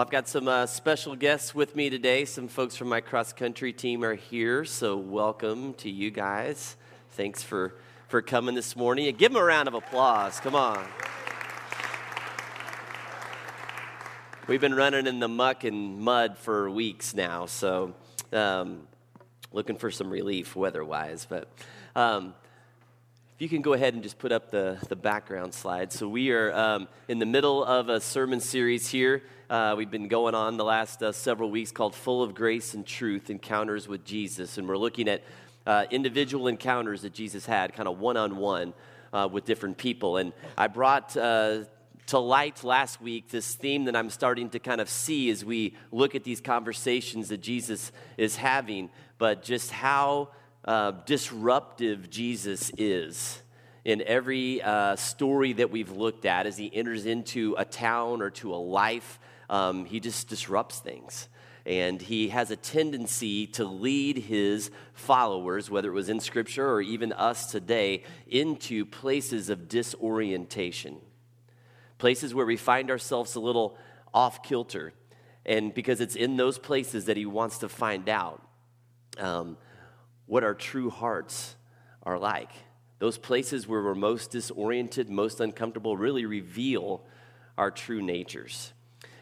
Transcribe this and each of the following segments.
Well, I've got some uh, special guests with me today. Some folks from my cross country team are here, so welcome to you guys. Thanks for, for coming this morning. And give them a round of applause. Come on. We've been running in the muck and mud for weeks now, so um, looking for some relief weather wise. But um, if you can go ahead and just put up the, the background slide. So, we are um, in the middle of a sermon series here. Uh, we've been going on the last uh, several weeks called Full of Grace and Truth Encounters with Jesus. And we're looking at uh, individual encounters that Jesus had, kind of one on one with different people. And I brought uh, to light last week this theme that I'm starting to kind of see as we look at these conversations that Jesus is having, but just how uh, disruptive Jesus is in every uh, story that we've looked at as he enters into a town or to a life. Um, he just disrupts things. And he has a tendency to lead his followers, whether it was in Scripture or even us today, into places of disorientation, places where we find ourselves a little off kilter. And because it's in those places that he wants to find out. Um, what our true hearts are like. Those places where we're most disoriented, most uncomfortable, really reveal our true natures.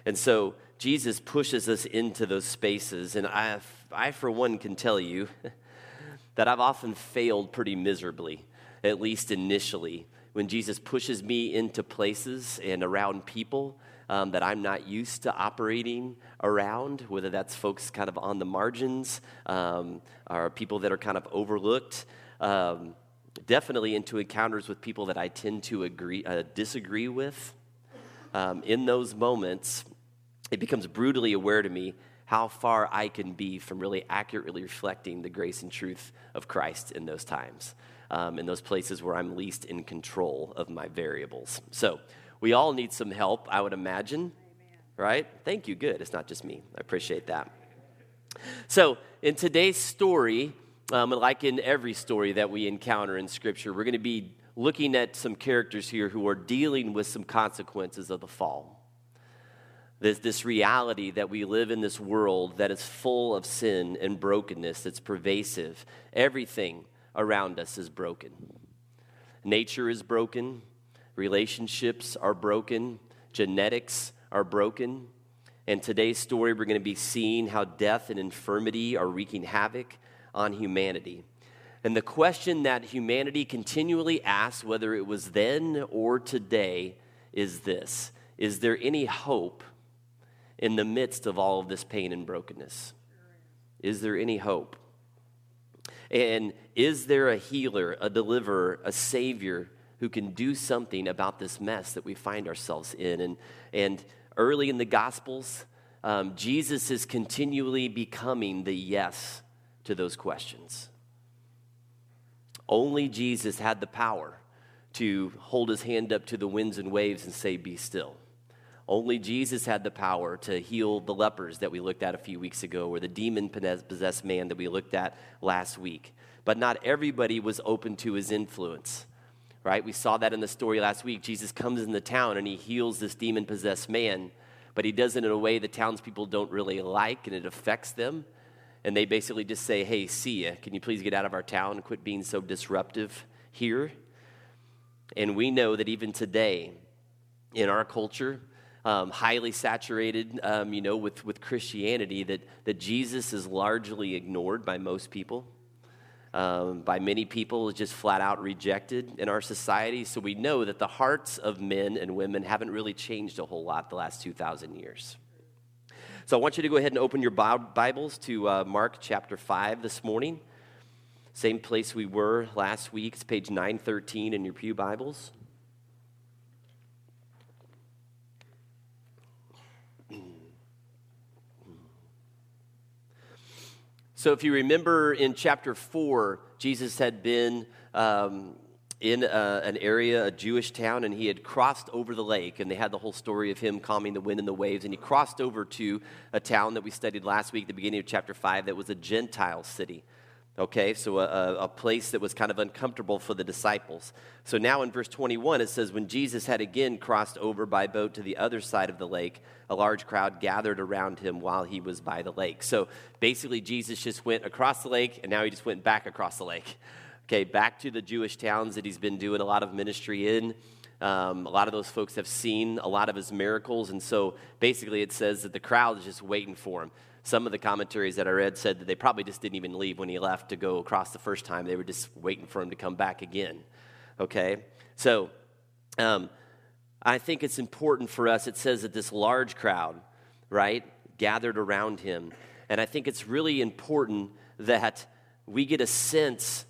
And so Jesus pushes us into those spaces. And I, I for one, can tell you that I've often failed pretty miserably, at least initially, when Jesus pushes me into places and around people um, that I'm not used to operating around, whether that's folks kind of on the margins um, or people that are kind of overlooked. Um, definitely into encounters with people that I tend to agree, uh, disagree with. Um, in those moments, it becomes brutally aware to me how far I can be from really accurately reflecting the grace and truth of Christ in those times, um, in those places where I'm least in control of my variables. So, we all need some help, I would imagine. Amen. Right? Thank you. Good. It's not just me. I appreciate that. So, in today's story, um, like in every story that we encounter in Scripture, we're going to be looking at some characters here who are dealing with some consequences of the fall. This, this reality that we live in this world that is full of sin and brokenness, that's pervasive. Everything around us is broken. Nature is broken, relationships are broken, genetics are broken. And today's story, we're going to be seeing how death and infirmity are wreaking havoc on humanity. And the question that humanity continually asks, whether it was then or today, is this Is there any hope in the midst of all of this pain and brokenness? Is there any hope? And is there a healer, a deliverer, a savior who can do something about this mess that we find ourselves in. And, and early in the Gospels, um, Jesus is continually becoming the yes to those questions. Only Jesus had the power to hold his hand up to the winds and waves and say, Be still. Only Jesus had the power to heal the lepers that we looked at a few weeks ago, or the demon possessed man that we looked at last week. But not everybody was open to his influence right? We saw that in the story last week. Jesus comes in the town and he heals this demon possessed man, but he does it in a way the townspeople don't really like and it affects them. And they basically just say, Hey, see ya. Can you please get out of our town and quit being so disruptive here? And we know that even today, in our culture, um, highly saturated, um, you know, with, with Christianity, that, that Jesus is largely ignored by most people um, by many people is just flat out rejected in our society. So we know that the hearts of men and women haven't really changed a whole lot the last 2,000 years. So I want you to go ahead and open your Bibles to uh, Mark chapter 5 this morning. Same place we were last week. It's page 913 in your Pew Bibles. So, if you remember in chapter 4, Jesus had been um, in a, an area, a Jewish town, and he had crossed over the lake. And they had the whole story of him calming the wind and the waves. And he crossed over to a town that we studied last week, the beginning of chapter 5, that was a Gentile city. Okay, so a, a place that was kind of uncomfortable for the disciples. So now in verse 21, it says, When Jesus had again crossed over by boat to the other side of the lake, a large crowd gathered around him while he was by the lake. So basically, Jesus just went across the lake, and now he just went back across the lake. Okay, back to the Jewish towns that he's been doing a lot of ministry in. Um, a lot of those folks have seen a lot of his miracles, and so basically it says that the crowd is just waiting for him. Some of the commentaries that I read said that they probably just didn't even leave when he left to go across the first time. They were just waiting for him to come back again. Okay? So, um, I think it's important for us. It says that this large crowd, right, gathered around him. And I think it's really important that we get a sense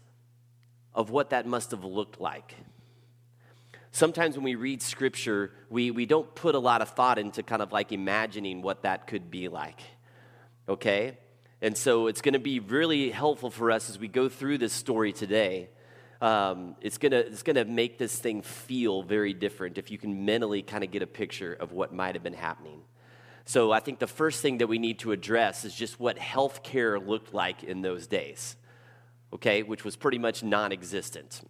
of what that must have looked like. Sometimes when we read scripture, we, we don't put a lot of thought into kind of like imagining what that could be like okay? And so it's going to be really helpful for us as we go through this story today. Um, it's going to it's gonna make this thing feel very different if you can mentally kind of get a picture of what might have been happening. So I think the first thing that we need to address is just what healthcare looked like in those days, okay, which was pretty much non existent.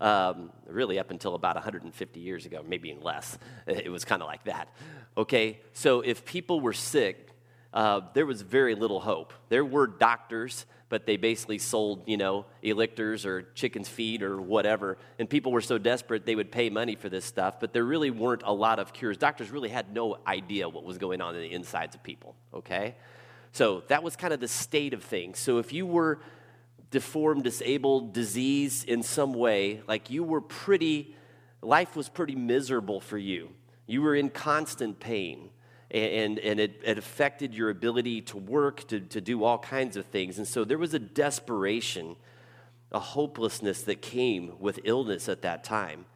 Um, really, up until about 150 years ago, maybe even less, it was kind of like that. Okay, so if people were sick, uh, there was very little hope. There were doctors, but they basically sold, you know, elixirs or chicken's feet or whatever. And people were so desperate they would pay money for this stuff, but there really weren't a lot of cures. Doctors really had no idea what was going on in the insides of people, okay? So that was kind of the state of things. So if you were deformed, disabled, diseased in some way, like you were pretty, life was pretty miserable for you. You were in constant pain and, and it, it affected your ability to work, to, to do all kinds of things. And so there was a desperation, a hopelessness that came with illness at that time.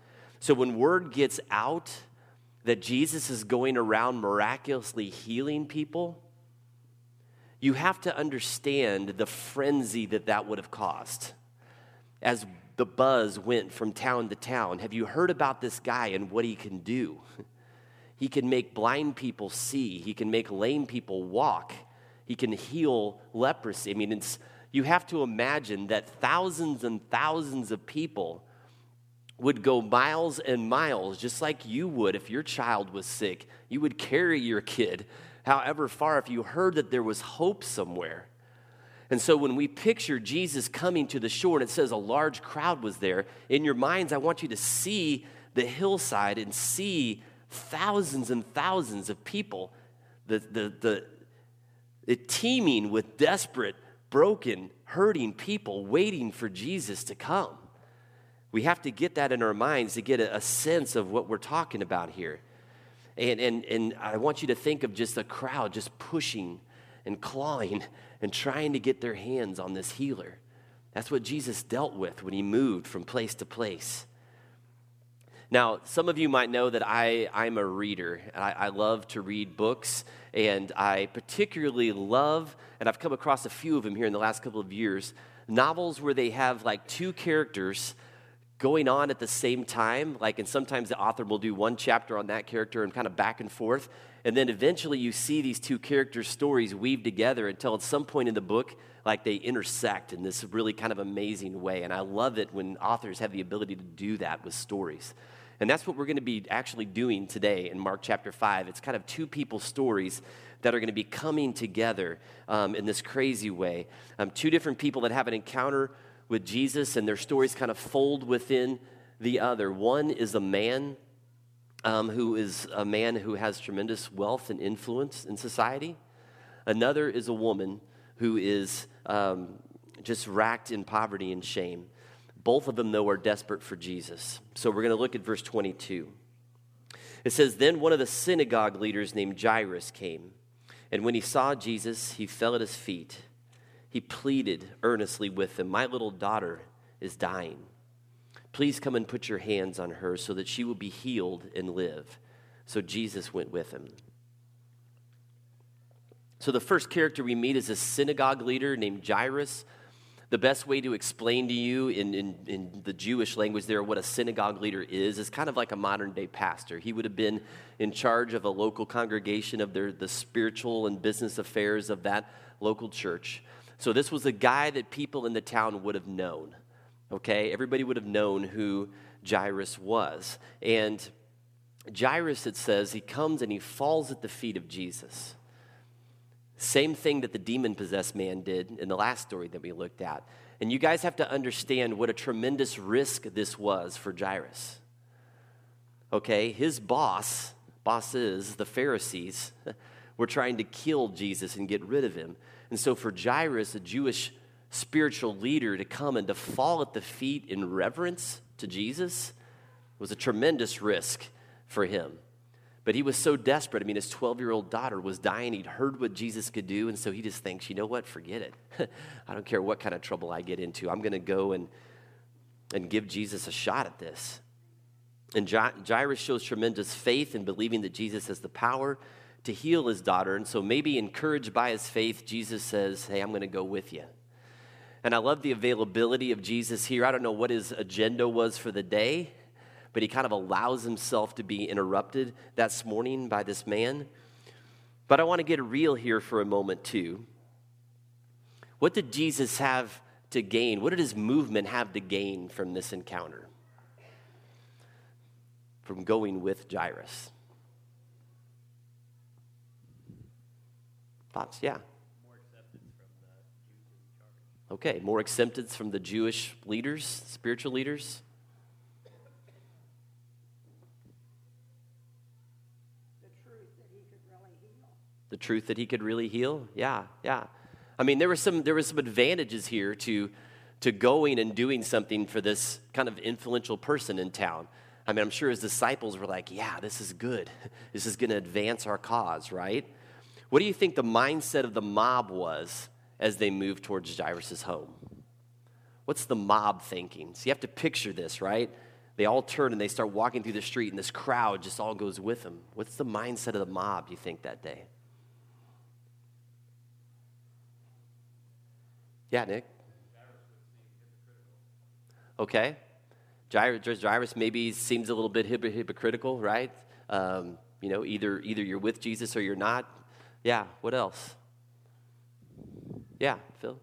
So when word gets out that Jesus is going around miraculously healing people, you have to understand the frenzy that that would have caused as the buzz went from town to town. Have you heard about this guy and what he can do? He can make blind people see. He can make lame people walk. He can heal leprosy. I mean, it's, you have to imagine that thousands and thousands of people would go miles and miles, just like you would if your child was sick. You would carry your kid however far if you heard that there was hope somewhere. And so when we picture Jesus coming to the shore and it says a large crowd was there, in your minds, I want you to see the hillside and see thousands and thousands of people, the, the, the, teeming with desperate, broken, hurting people waiting for Jesus to come. We have to get that in our minds to get a, a sense of what we're talking about here. And, and, and I want you to think of just a crowd just pushing and clawing and trying to get their hands on this healer. That's what Jesus dealt with when he moved from place to place. Now, some of you might know that I, I'm a reader. I, I love to read books, and I particularly love, and I've come across a few of them here in the last couple of years, novels where they have like two characters going on at the same time. Like, and sometimes the author will do one chapter on that character and kind of back and forth. And then eventually you see these two characters' stories weave together until at some point in the book, like they intersect in this really kind of amazing way. And I love it when authors have the ability to do that with stories. And that's what we're going to be actually doing today in Mark chapter 5. It's kind of two people's stories that are going to be coming together um, in this crazy way. Um, two different people that have an encounter with Jesus, and their stories kind of fold within the other. One is a man um, who is a man who has tremendous wealth and influence in society, another is a woman who is um, just racked in poverty and shame. Both of them, though, are desperate for Jesus. So we're going to look at verse 22. It says, Then one of the synagogue leaders named Jairus came, and when he saw Jesus, he fell at his feet. He pleaded earnestly with him, My little daughter is dying. Please come and put your hands on her so that she will be healed and live. So Jesus went with him. So the first character we meet is a synagogue leader named Jairus. The best way to explain to you in, in, in, the Jewish language there what a synagogue leader is is kind of like a modern day pastor. He would have been in charge of a local congregation of their, the spiritual and business affairs of that local church. So this was a guy that people in the town would have known. Okay? Everybody would have known who Jairus was. And Jairus, it says, he comes and he falls at the feet of Jesus. Same thing that the demon possessed man did in the last story that we looked at. And you guys have to understand what a tremendous risk this was for Jairus. Okay, his boss, bosses, the Pharisees, were trying to kill Jesus and get rid of him. And so for Jairus, a Jewish spiritual leader, to come and to fall at the feet in reverence to Jesus was a tremendous risk for him. But he was so desperate. I mean, his 12 year old daughter was dying. He'd heard what Jesus could do. And so he just thinks, you know what? Forget it. I don't care what kind of trouble I get into. I'm going to go and, and give Jesus a shot at this. And Jairus shows tremendous faith in believing that Jesus has the power to heal his daughter. And so, maybe encouraged by his faith, Jesus says, Hey, I'm going to go with you. And I love the availability of Jesus here. I don't know what his agenda was for the day, but he kind of allows himself to be interrupted this morning by this man. But I want to get real here for a moment, too. What did Jesus have to gain? What did his movement have to gain from this encounter? From going with Jairus? Thoughts? Yeah. Okay, more acceptance from the Jewish leaders, spiritual leaders. The truth that he could really heal? Yeah, yeah. I mean, there were some there were some advantages here to to going and doing something for this kind of influential person in town. I mean, I'm sure his disciples were like, "Yeah, this is good. This is going to advance our cause, right?" What do you think the mindset of the mob was as they moved towards Jairus' home? What's the mob thinking? So you have to picture this, right? They all turn and they start walking through the street, and this crowd just all goes with them. What's the mindset of the mob, you think, that day? Yeah, Nick. Okay. Jairus, Jairus maybe seems a little bit hypocritical, right? Um, you know, either either you're with Jesus or you're not. Yeah. What else? Yeah, Phil.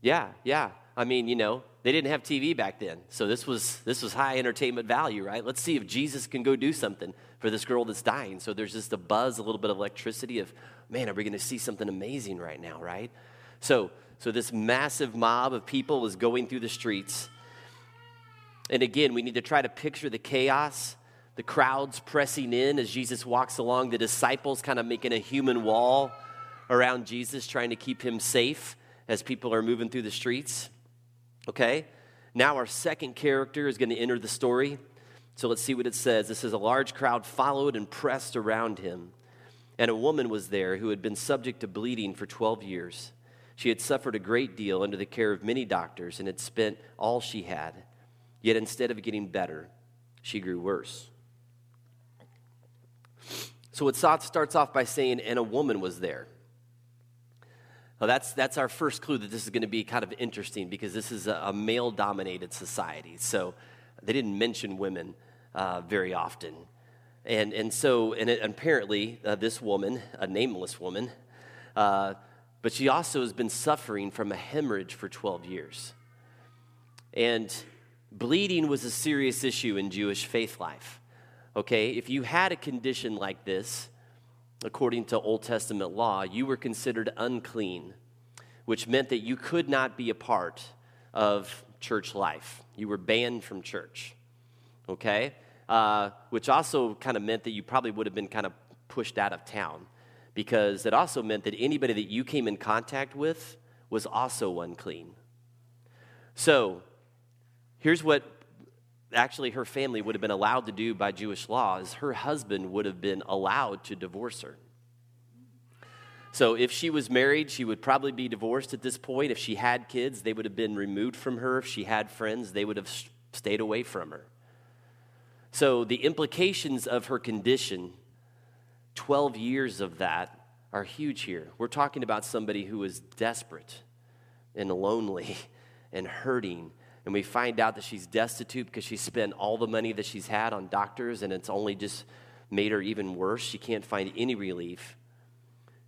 Yeah, yeah. I mean, you know, they didn't have TV back then, so this was this was high entertainment value, right? Let's see if Jesus can go do something for this girl that's dying. So there's just a buzz, a little bit of electricity of, man, are we going to see something amazing right now, right? So, so this massive mob of people is going through the streets. And again, we need to try to picture the chaos, the crowds pressing in as Jesus walks along, the disciples kind of making a human wall around Jesus, trying to keep him safe as people are moving through the streets. Okay? Now, our second character is going to enter the story. So let's see what it says. This is a large crowd followed and pressed around him. And a woman was there who had been subject to bleeding for 12 years. She had suffered a great deal under the care of many doctors and had spent all she had. Yet instead of getting better, she grew worse. So what? it starts off by saying, and a woman was there. Well, that's, that's our first clue that this is going to be kind of interesting because this is a, a male dominated society. So they didn't mention women uh, very often. And, and so, and it, apparently, uh, this woman, a nameless woman, uh, but she also has been suffering from a hemorrhage for 12 years. And bleeding was a serious issue in Jewish faith life. Okay, if you had a condition like this, according to Old Testament law, you were considered unclean, which meant that you could not be a part of church life. You were banned from church, okay? Uh, which also kind of meant that you probably would have been kind of pushed out of town because it also meant that anybody that you came in contact with was also unclean. So, here's what actually her family would have been allowed to do by Jewish law is her husband would have been allowed to divorce her. So if she was married, she would probably be divorced at this point. If she had kids, they would have been removed from her. If she had friends, they would have stayed away from her. So the implications of her condition, 12 years of that, are huge here. We're talking about somebody who is desperate and lonely and hurting. And we find out that she's destitute because she spent all the money that she's had on doctors, and it's only just made her even worse. She can't find any relief.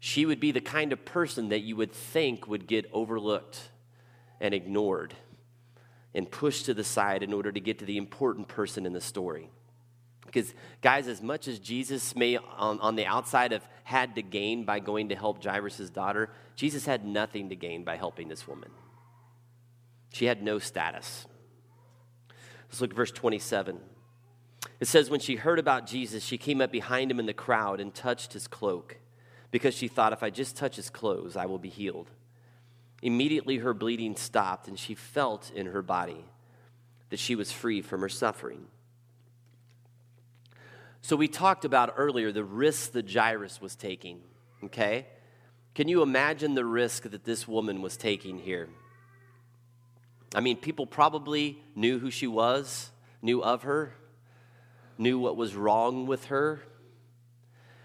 She would be the kind of person that you would think would get overlooked and ignored and pushed to the side in order to get to the important person in the story. Because, guys, as much as Jesus may on, on the outside have had to gain by going to help Jairus' daughter, Jesus had nothing to gain by helping this woman. She had no status. Let's look at verse 27. It says, When she heard about Jesus, she came up behind him in the crowd and touched his cloak, because she thought, If I just touch his clothes, I will be healed. Immediately her bleeding stopped, and she felt in her body that she was free from her suffering. So, we talked about earlier the risk that Jairus was taking, okay? Can you imagine the risk that this woman was taking here? I mean, people probably knew who she was, knew of her, knew what was wrong with her.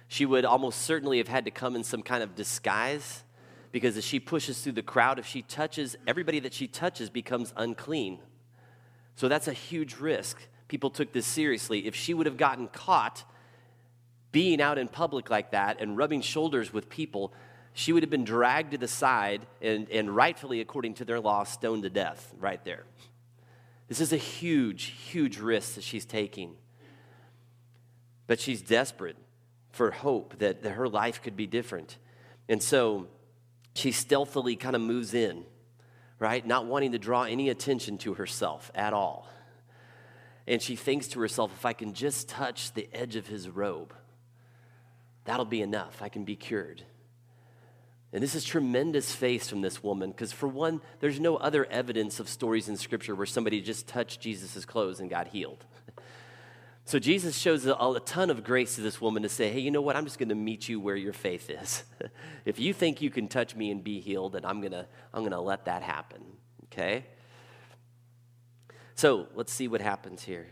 She would almost certainly have had to come in some kind of disguise because as she pushes through the crowd, if she touches, everybody that she touches becomes unclean. So that's a huge risk people took this seriously. If she would have gotten caught being out in public like that and rubbing shoulders with people, she would have been dragged to the side and, and rightfully, according to their law, stoned to death right there. This is a huge, huge risk that she's taking. But she's desperate for hope that, that her life could be different. And so she stealthily kind of moves in, right? Not wanting to draw any attention to herself at all. And she thinks to herself, if I can just touch the edge of his robe, that'll be enough. I can be cured. And this is tremendous faith from this woman because, for one, there's no other evidence of stories in Scripture where somebody just touched Jesus' clothes and got healed. So Jesus shows a, a, ton of grace to this woman to say, hey, you know what? I'm just going to meet you where your faith is. if you think you can touch me and be healed, then I'm going to I'm going to let that happen. Okay? So let's see what happens here.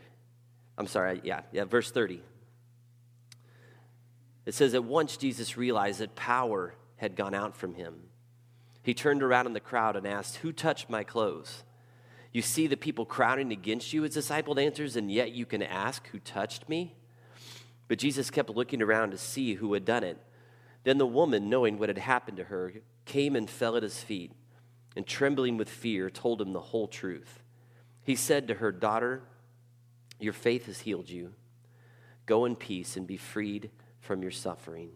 I'm sorry, yeah, yeah, verse 30. It says, At once Jesus realized that power had gone out from him. He turned around in the crowd and asked, Who touched my clothes? You see the people crowding against you, as disciple answers, and yet you can ask, Who touched me? But Jesus kept looking around to see who had done it. Then the woman, knowing what had happened to her, came and fell at his feet, and trembling with fear, told him the whole truth. He said to her, Daughter, your faith has healed you. Go in peace and be freed from your suffering.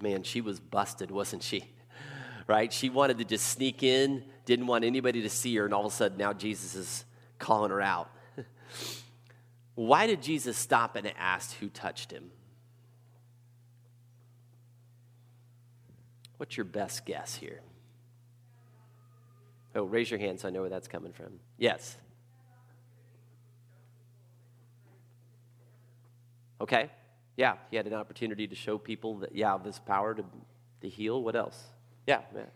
Man, she was busted, wasn't she? Right? She wanted to just sneak in, didn't want anybody to see her, and all of a sudden now Jesus is calling her out. Why did Jesus stop and ask who touched him? What's your best guess here? Oh, raise your hand so I know where that's coming from. Yes. Okay. Yeah, he had an opportunity to show people that, yeah, this power to, to heal. What else? Yeah. Okay.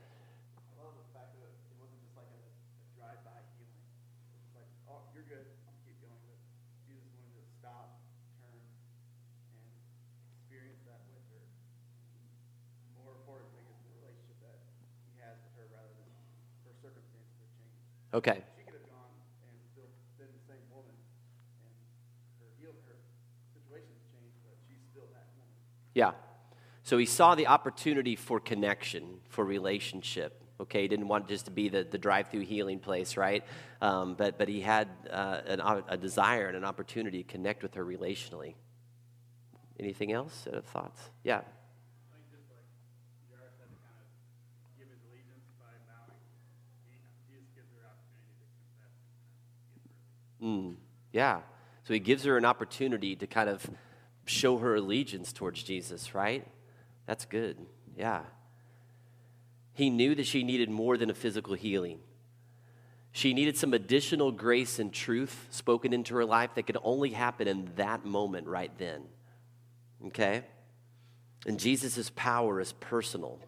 She could have gone and still been the same woman, and her, healed, her situation has changed, but she's still that woman. Yeah. So he saw the opportunity for connection, for relationship. Okay, he didn't want just to be the, the drive through healing place, right? Um, but, but he had uh, an, a desire and an opportunity to connect with her relationally. Anything else? Set of thoughts? Yeah. Mm, yeah. So he gives her an opportunity to kind of show her allegiance towards Jesus, right? That's good. Yeah. He knew that she needed more than a physical healing. She needed some additional grace and truth spoken into her life that could only happen in that moment right then. Okay? And Jesus' power is personal.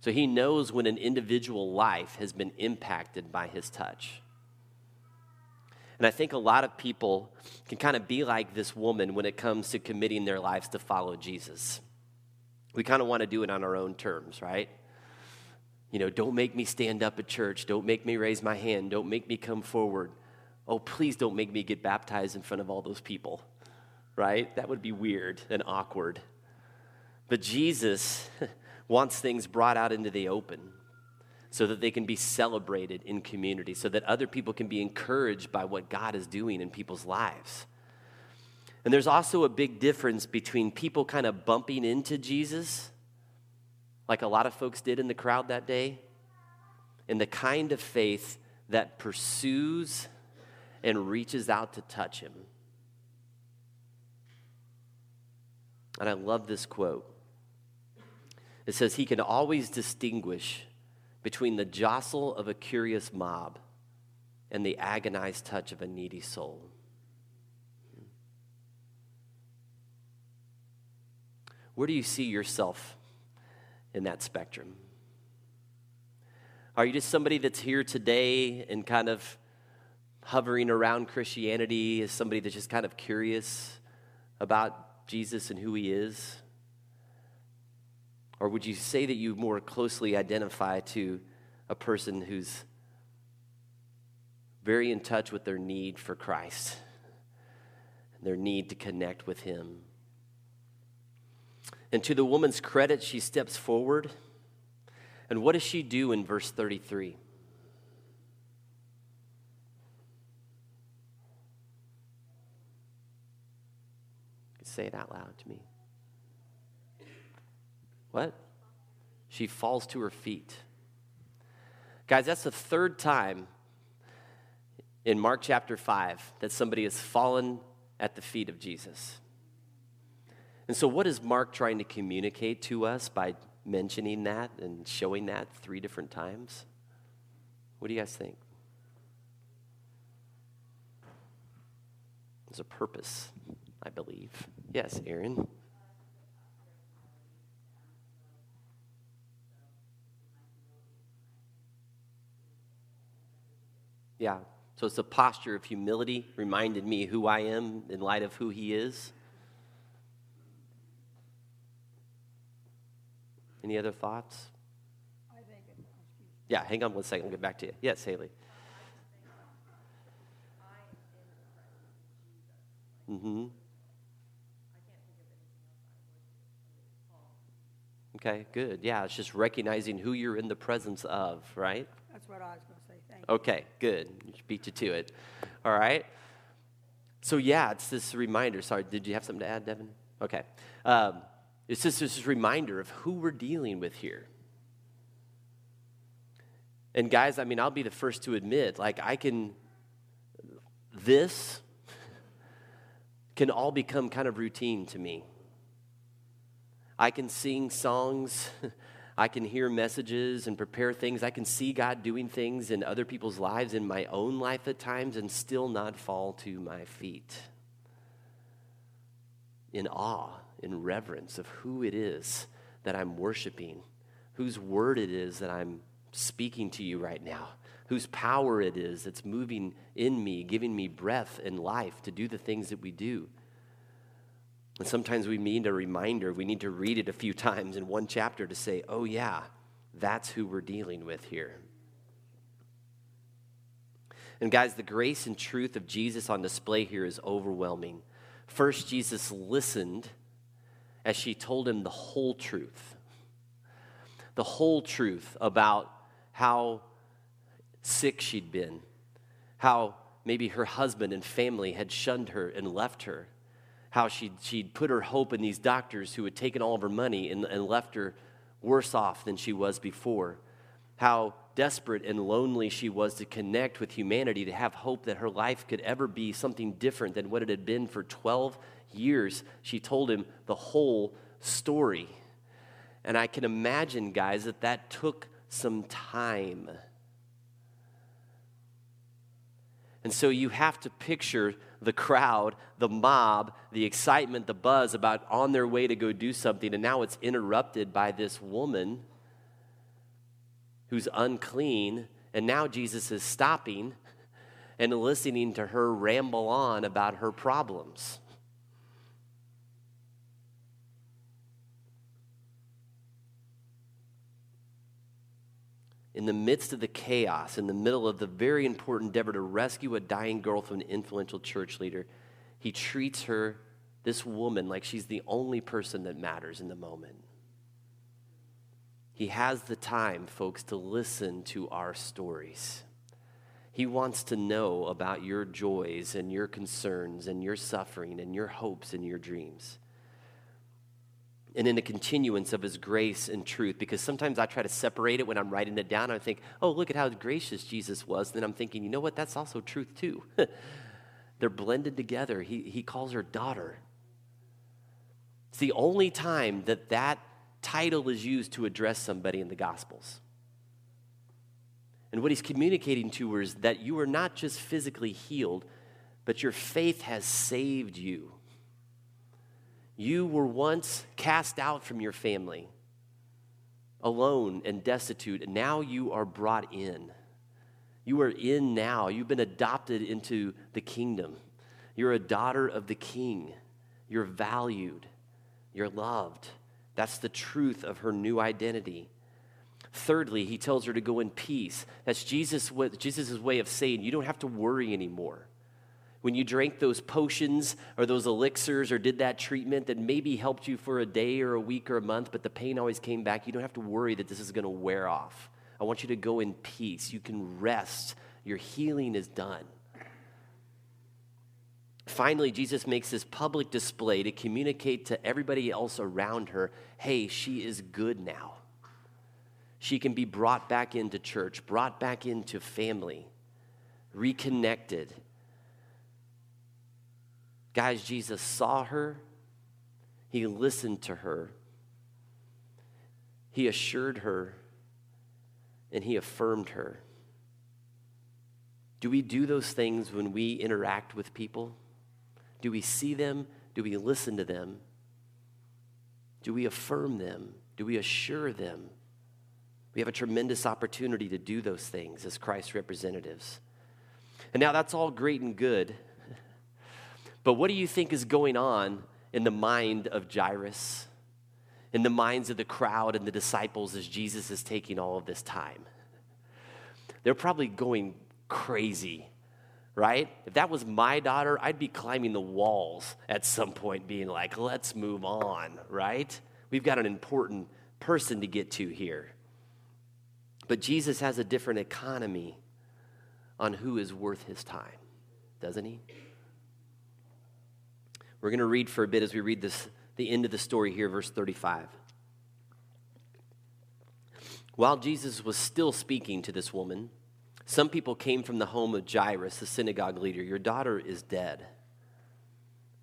So he knows when an individual life has been impacted by his touch. And I think a lot of people can kind of be like this woman when it comes to committing their lives to follow Jesus. We kind of want to do it on our own terms, right? You know, don't make me stand up at church. Don't make me raise my hand. Don't make me come forward. oh, please don't make me get baptized in front of all those people, right? That would be weird and awkward. But Jesus wants things brought out into the open so that they can be celebrated in community, so that other people can be encouraged by what God is doing in people's lives. And there's also a big difference between people kind of bumping into Jesus, like a lot of folks did in the crowd that day, and the kind of faith that pursues and reaches out to touch him. And I love this quote. It says, He can always distinguish between the jostle of a curious mob and the agonized touch of a needy soul. Where do you see yourself in that spectrum? Are you just somebody that's here today and kind of hovering around Christianity as somebody that's just kind of curious about Jesus and who he is? Or would you say that you more closely identify to a person who's very in touch with their need for Christ, their need to connect with him? And to the woman's credit, she steps forward. And what does she do in verse 33? Say it out loud to me. What? She falls to her feet. Guys, that's the third time in Mark chapter 5 that somebody has fallen at the feet of Jesus. And so, what is Mark trying to communicate to us by mentioning that and showing that three different times? What do you guys think? There's a purpose, I believe. Yes, Aaron. Yeah. So it's a posture of humility, reminded me who I am in light of who he is. Any other thoughts? Yeah, hang on one second. I'll get back to you. Yes, Haley. Mm-hmm. Okay, good. Yeah, it's just recognizing who you're in the presence of, right? That's what I was Okay, good. Beat you to it. All right. So yeah, it's this reminder. Sorry, did you have something to add, Devin? Okay. Um, it's just this reminder of who we're dealing with here. And guys, I mean, I'll be the first to admit, like, I can, this can all become kind of routine to me. I can sing songs, I can hear messages and prepare things. I can see God doing things in other people's lives, in my own life at times, and still not fall to my feet in awe in reverence of who it is that I'm worshiping, whose word it is that I'm speaking to you right now, whose power it is that's moving in me, giving me breath and life to do the things that we do. And sometimes we need a reminder. We need to read it a few times in one chapter to say, oh, yeah, that's who we're dealing with here. And guys, the grace and truth of Jesus on display here is overwhelming. First, Jesus listened as she told him the whole truth. The whole truth about how sick she'd been, how maybe her husband and family had shunned her and left her, how she'd, she'd put her hope in these doctors who had taken all of her money and, and left her worse off than she was before, how desperate and lonely she was to connect with humanity, to have hope that her life could ever be something different than what it had been for 12 years, she told him the whole story. And I can imagine, guys, that that took some time. And so you have to picture the crowd, the mob, the excitement, the buzz about on their way to go do something. And now it's interrupted by this woman who's unclean. And now Jesus is stopping and listening to her ramble on about her problems. In the midst of the chaos, in the middle of the very important endeavor to rescue a dying girl from an influential church leader, he treats her, this woman, like she's the only person that matters in the moment. He has the time, folks, to listen to our stories. He wants to know about your joys and your concerns and your suffering and your hopes and your dreams and in the continuance of his grace and truth. Because sometimes I try to separate it when I'm writing it down. I think, oh, look at how gracious Jesus was. then I'm thinking, you know what? That's also truth too. They're blended together. He, he calls her daughter. It's the only time that that title is used to address somebody in the Gospels. And what he's communicating to her is that you are not just physically healed, but your faith has saved you. You were once cast out from your family, alone and destitute, and now you are brought in. You are in now. You've been adopted into the kingdom. You're a daughter of the king. You're valued. You're loved. That's the truth of her new identity. Thirdly, he tells her to go in peace. That's Jesus' way of saying you don't have to worry anymore when you drank those potions or those elixirs or did that treatment that maybe helped you for a day or a week or a month, but the pain always came back, you don't have to worry that this is going to wear off. I want you to go in peace. You can rest. Your healing is done. Finally, Jesus makes this public display to communicate to everybody else around her hey, she is good now. She can be brought back into church, brought back into family, reconnected Guys, Jesus saw her, he listened to her, he assured her, and he affirmed her. Do we do those things when we interact with people? Do we see them? Do we listen to them? Do we affirm them? Do we assure them? We have a tremendous opportunity to do those things as Christ's representatives. And now that's all great and good. But what do you think is going on in the mind of Jairus, in the minds of the crowd and the disciples as Jesus is taking all of this time? They're probably going crazy, right? If that was my daughter, I'd be climbing the walls at some point, being like, let's move on, right? We've got an important person to get to here. But Jesus has a different economy on who is worth his time, doesn't he? We're going to read for a bit as we read this, the end of the story here, verse 35. While Jesus was still speaking to this woman, some people came from the home of Jairus, the synagogue leader. Your daughter is dead,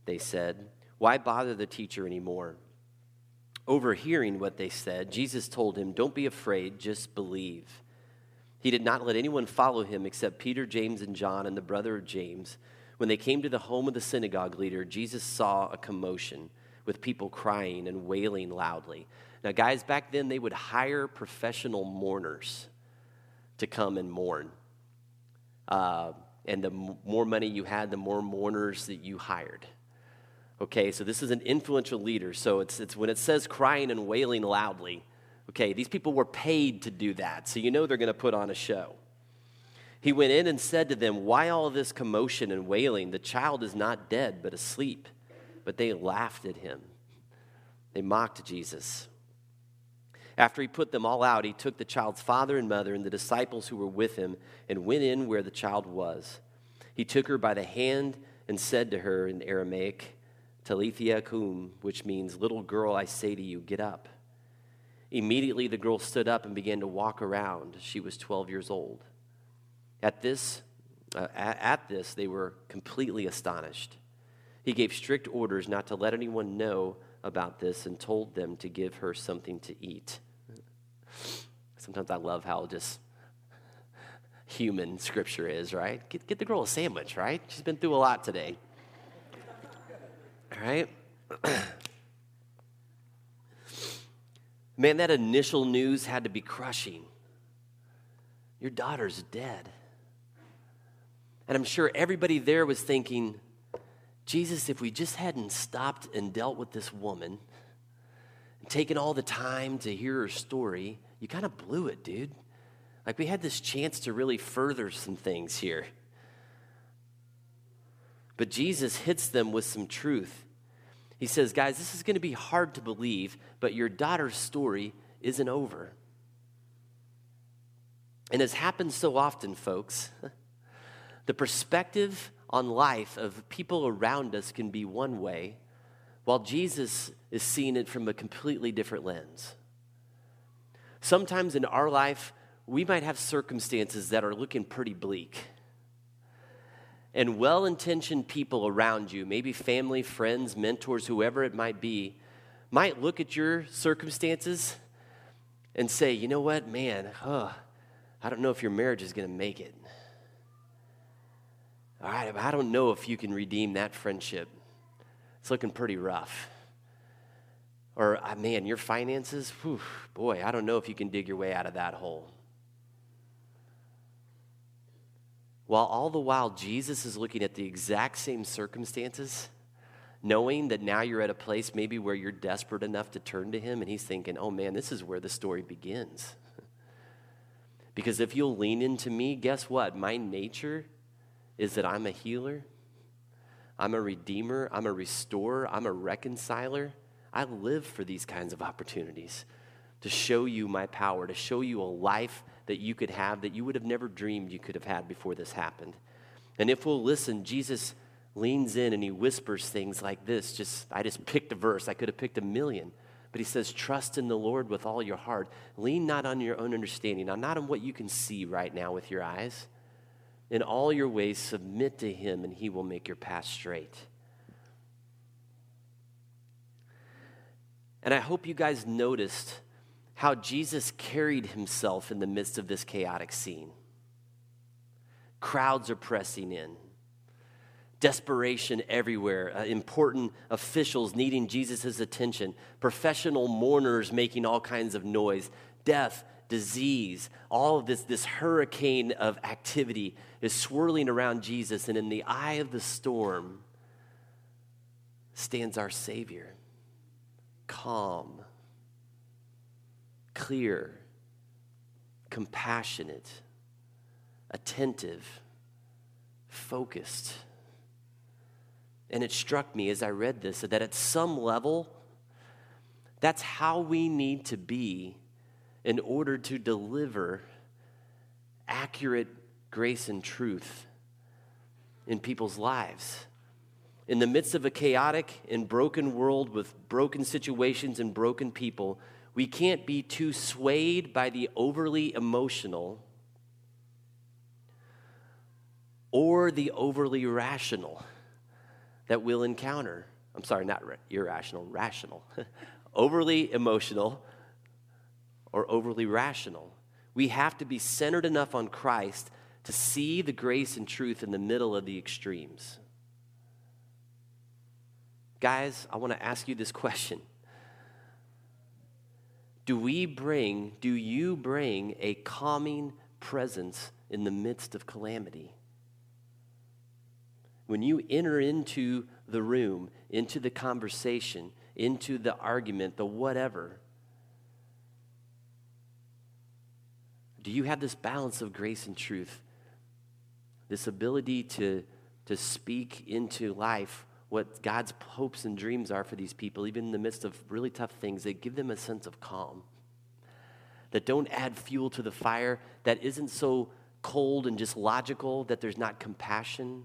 they said. Why bother the teacher anymore? Overhearing what they said, Jesus told him, Don't be afraid, just believe. He did not let anyone follow him except Peter, James, and John, and the brother of James. When they came to the home of the synagogue leader, Jesus saw a commotion with people crying and wailing loudly. Now, guys, back then they would hire professional mourners to come and mourn. Uh, and the more money you had, the more mourners that you hired. Okay, so this is an influential leader. So it's, it's when it says crying and wailing loudly, okay, these people were paid to do that. So you know they're going to put on a show. He went in and said to them, Why all this commotion and wailing? The child is not dead, but asleep. But they laughed at him. They mocked Jesus. After he put them all out, he took the child's father and mother and the disciples who were with him and went in where the child was. He took her by the hand and said to her in Aramaic, Talitha cum, which means, Little girl, I say to you, get up. Immediately the girl stood up and began to walk around. She was 12 years old. At this, uh, at this, they were completely astonished. He gave strict orders not to let anyone know about this and told them to give her something to eat. Sometimes I love how just human scripture is, right? Get, get the girl a sandwich, right? She's been through a lot today. All right? Man, that initial news had to be crushing. Your daughter's dead. And I'm sure everybody there was thinking, Jesus, if we just hadn't stopped and dealt with this woman and taken all the time to hear her story, you kind of blew it, dude. Like we had this chance to really further some things here. But Jesus hits them with some truth. He says, Guys, this is going to be hard to believe, but your daughter's story isn't over. And as happens so often, folks, the perspective on life of people around us can be one way, while Jesus is seeing it from a completely different lens. Sometimes in our life, we might have circumstances that are looking pretty bleak. And well intentioned people around you, maybe family, friends, mentors, whoever it might be, might look at your circumstances and say, you know what, man, huh, I don't know if your marriage is going to make it. I don't know if you can redeem that friendship. It's looking pretty rough. Or, uh, man, your finances, whew, boy, I don't know if you can dig your way out of that hole. While all the while, Jesus is looking at the exact same circumstances, knowing that now you're at a place maybe where you're desperate enough to turn to Him, and He's thinking, oh man, this is where the story begins. because if you'll lean into me, guess what? My nature is that I'm a healer, I'm a redeemer, I'm a restorer, I'm a reconciler. I live for these kinds of opportunities to show you my power, to show you a life that you could have that you would have never dreamed you could have had before this happened. And if we'll listen, Jesus leans in and he whispers things like this. Just I just picked a verse. I could have picked a million. But he says, trust in the Lord with all your heart. Lean not on your own understanding, not on what you can see right now with your eyes. In all your ways, submit to him, and he will make your path straight. And I hope you guys noticed how Jesus carried himself in the midst of this chaotic scene. Crowds are pressing in, desperation everywhere, uh, important officials needing Jesus' attention, professional mourners making all kinds of noise, death, disease, all of this, this hurricane of activity is swirling around Jesus, and in the eye of the storm stands our Savior, calm clear, compassionate, attentive, focused. And it struck me as I read this that at some level, that's how we need to be in order to deliver accurate grace and truth in people's lives. In the midst of a chaotic and broken world with broken situations and broken people, we can't be too swayed by the overly emotional or the overly rational that we'll encounter. I'm sorry, not irrational, rational. overly emotional or overly rational. We have to be centered enough on Christ to see the grace and truth in the middle of the extremes. Guys, I want to ask you this question do we bring, do you bring a calming presence in the midst of calamity? When you enter into the room, into the conversation, into the argument, the whatever, do you have this balance of grace and truth? This ability to, to speak into life what God's hopes and dreams are for these people, even in the midst of really tough things, that give them a sense of calm, that don't add fuel to the fire, that isn't so cold and just logical that there's not compassion.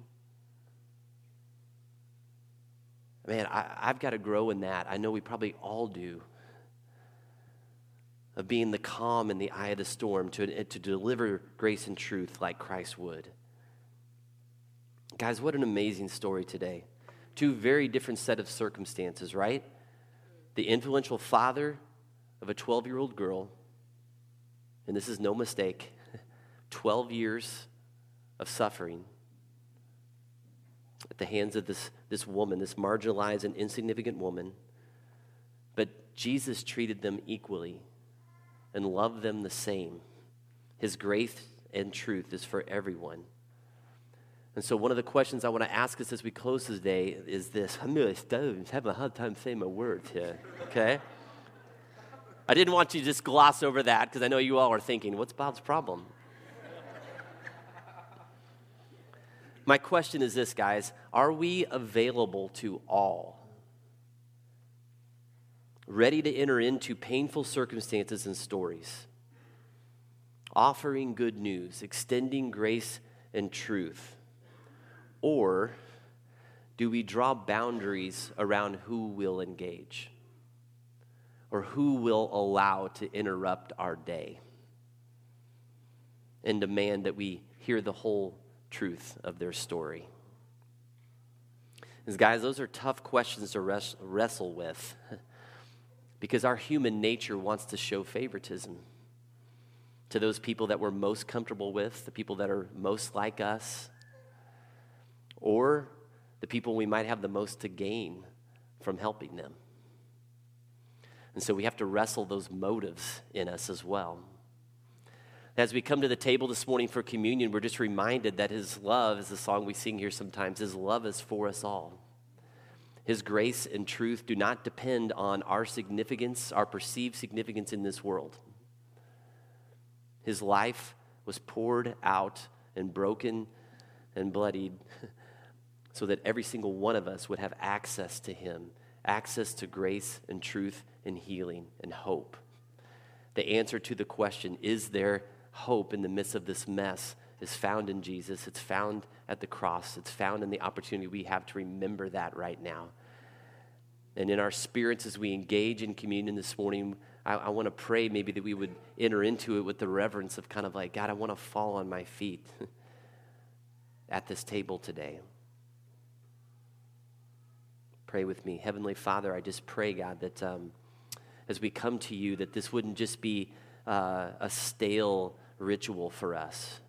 Man, I, have got to grow in that. I know we probably all do. Of being the calm in the eye of the storm to, to deliver grace and truth like Christ would. Guys, what an amazing story today two very different set of circumstances, right? The influential father of a 12 year old girl, and this is no mistake, 12 years of suffering at the hands of this, this woman, this marginalized and insignificant woman. But Jesus treated them equally and love them the same. His grace and truth is for everyone. And so, one of the questions I want to ask us as we close today is this I'm really stoned, having a hard time saying my words here, okay? I didn't want you to just gloss over that because I know you all are thinking, what's Bob's problem? my question is this, guys Are we available to all? Ready to enter into painful circumstances and stories, offering good news, extending grace and truth? Or do we draw boundaries around who will engage or who will allow to interrupt our day and demand that we hear the whole truth of their story? Because, guys, those are tough questions to wrestle with because our human nature wants to show favoritism to those people that we're most comfortable with, the people that are most like us, or the people we might have the most to gain from helping them. And so we have to wrestle those motives in us as well. As we come to the table this morning for communion, we're just reminded that His love, is the song we sing here sometimes, His love is for us all. His grace and truth do not depend on our significance, our perceived significance in this world. His life was poured out and broken and bloodied so that every single one of us would have access to Him, access to grace and truth and healing and hope. The answer to the question, is there hope in the midst of this mess, is found in Jesus. It's found at the cross. It's found in the opportunity we have to remember that right now. And in our spirits, as we engage in communion this morning, I, I want to pray maybe that we would enter into it with the reverence of kind of like, God, I want to fall on my feet at this table today. Pray with me. Heavenly Father, I just pray, God, that um, as we come to you, that this wouldn't just be uh, a stale ritual for us.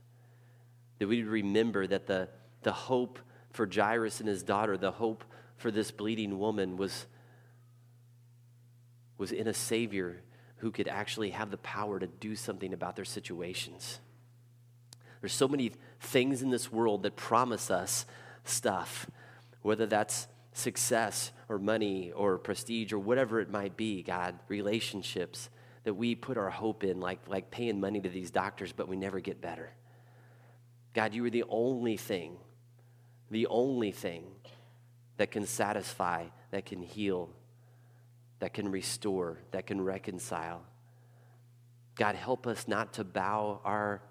That we would remember that the, the hope for Jairus and his daughter, the hope for this bleeding woman was, was in a Savior who could actually have the power to do something about their situations. There's so many things in this world that promise us stuff, whether that's success or money or prestige or whatever it might be, God, relationships that we put our hope in, like, like paying money to these doctors, but we never get better. God, you are the only thing, the only thing that can satisfy, that can heal, that can restore, that can reconcile. God, help us not to bow our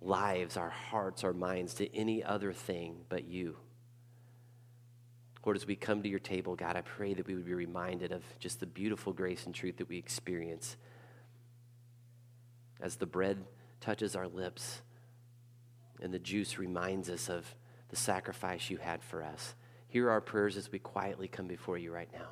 lives, our hearts, our minds to any other thing but you. Lord, as we come to your table, God, I pray that we would be reminded of just the beautiful grace and truth that we experience as the bread touches our lips and the juice reminds us of the sacrifice you had for us. Hear our prayers as we quietly come before you right now.